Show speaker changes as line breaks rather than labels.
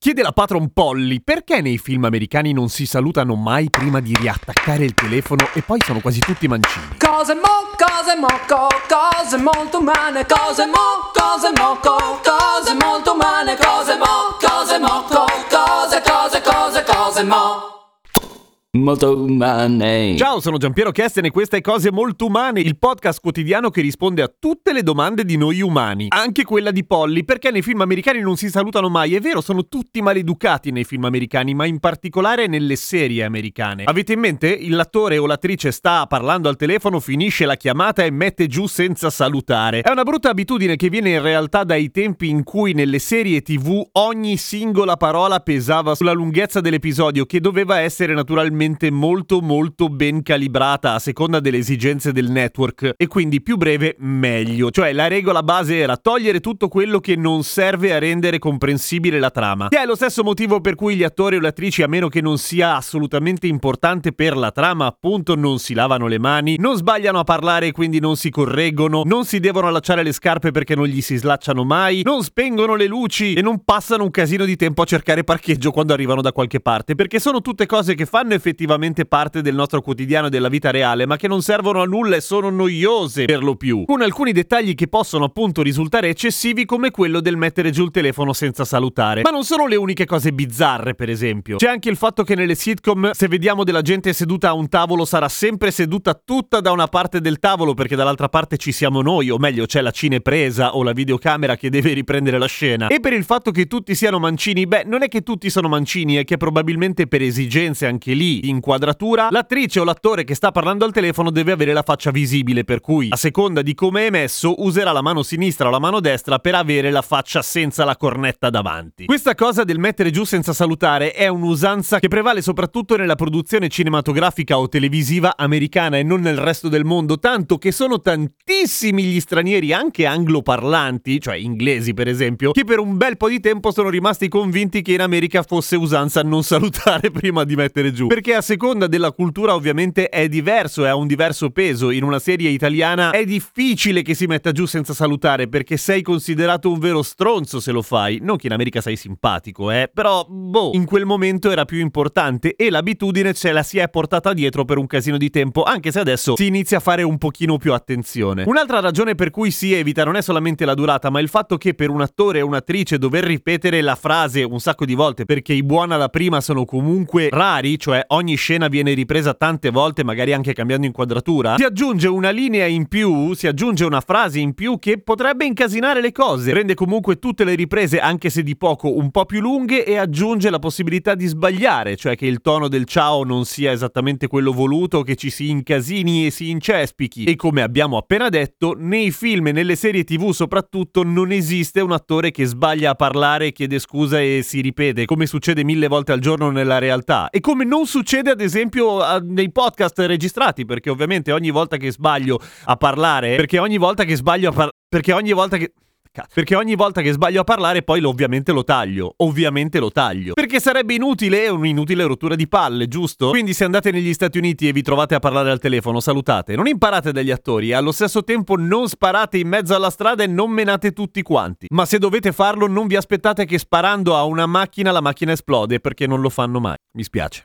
Chiede la patron Polly perché nei film americani non si salutano mai prima di riattaccare il telefono e poi sono quasi tutti mancini.
Cose mo, cose mo, co, cose molto umane, cose mo, cose mo, co, cose molto umane, cose mo, cose mo, co, cose, cose, cose, cose mo. Molto umane.
Ciao, sono Giampiero Kesten e questa è Cose Molto Umane, il podcast quotidiano che risponde a tutte le domande di noi umani, anche quella di Polly, perché nei film americani non si salutano mai. È vero, sono tutti maleducati nei film americani, ma in particolare nelle serie americane. Avete in mente? L'attore o l'attrice sta parlando al telefono, finisce la chiamata e mette giù senza salutare. È una brutta abitudine che viene in realtà dai tempi in cui nelle serie TV ogni singola parola pesava sulla lunghezza dell'episodio, che doveva essere naturalmente molto molto ben calibrata a seconda delle esigenze del network e quindi più breve meglio. Cioè la regola base era togliere tutto quello che non serve a rendere comprensibile la trama. Che è lo stesso motivo per cui gli attori o le attrici, a meno che non sia assolutamente importante per la trama, appunto non si lavano le mani, non sbagliano a parlare e quindi non si correggono, non si devono allacciare le scarpe perché non gli si slacciano mai, non spengono le luci e non passano un casino di tempo a cercare parcheggio quando arrivano da qualche parte, perché sono tutte cose che fanno effettivamente parte del nostro quotidiano e della vita reale, ma che non servono a nulla e sono noiose per lo più, con alcuni dettagli che possono appunto risultare eccessivi come quello del mettere giù il telefono senza salutare. Ma non sono le uniche cose bizzarre, per esempio. C'è anche il fatto che nelle sitcom se vediamo della gente seduta a un tavolo sarà sempre seduta tutta da una parte del tavolo perché dall'altra parte ci siamo noi, o meglio c'è la cinepresa o la videocamera che deve riprendere la scena. E per il fatto che tutti siano mancini, beh, non è che tutti sono mancini, è che probabilmente per esigenze anche lì di inquadratura, l'attrice o l'attore che sta parlando al telefono deve avere la faccia visibile, per cui a seconda di come è messo userà la mano sinistra o la mano destra per avere la faccia senza la cornetta davanti. Questa cosa del mettere giù senza salutare è un'usanza che prevale soprattutto nella produzione cinematografica o televisiva americana e non nel resto del mondo, tanto che sono tantissimi gli stranieri, anche angloparlanti, cioè inglesi per esempio, che per un bel po' di tempo sono rimasti convinti che in America fosse usanza non salutare prima di mettere giù. Perché a seconda della cultura ovviamente è diverso e ha un diverso peso. In una serie italiana è difficile che si metta giù senza salutare perché sei considerato un vero stronzo se lo fai. Non che in America sei simpatico, eh, però boh, in quel momento era più importante e l'abitudine ce la si è portata dietro per un casino di tempo, anche se adesso si inizia a fare un pochino più attenzione. Un'altra ragione per cui si evita non è solamente la durata, ma il fatto che per un attore o un'attrice dover ripetere la frase un sacco di volte perché i buoni alla prima sono comunque rari, cioè ogni scena viene ripresa tante volte, magari anche cambiando inquadratura, si aggiunge una linea in più, si aggiunge una frase in più che potrebbe incasinare le cose, rende comunque tutte le riprese, anche se di poco, un po' più lunghe e aggiunge la possibilità di sbagliare, cioè che il tono del ciao non sia esattamente quello voluto, che ci si incasini e si incespichi. E come abbiamo appena detto, nei film e nelle serie tv soprattutto non esiste un attore che sbaglia a parlare, chiede scusa e si ripete, come succede mille volte al giorno nella realtà. E come non succede ad esempio a- nei podcast registrati, perché ovviamente ogni volta che sbaglio a parlare, perché ogni volta che sbaglio a parlare, perché ogni volta che... Perché ogni volta che sbaglio a parlare poi lo, ovviamente lo taglio. Ovviamente lo taglio. Perché sarebbe inutile un'inutile rottura di palle, giusto? Quindi se andate negli Stati Uniti e vi trovate a parlare al telefono, salutate. Non imparate dagli attori e allo stesso tempo non sparate in mezzo alla strada e non menate tutti quanti. Ma se dovete farlo non vi aspettate che sparando a una macchina la macchina esplode perché non lo fanno mai. Mi spiace.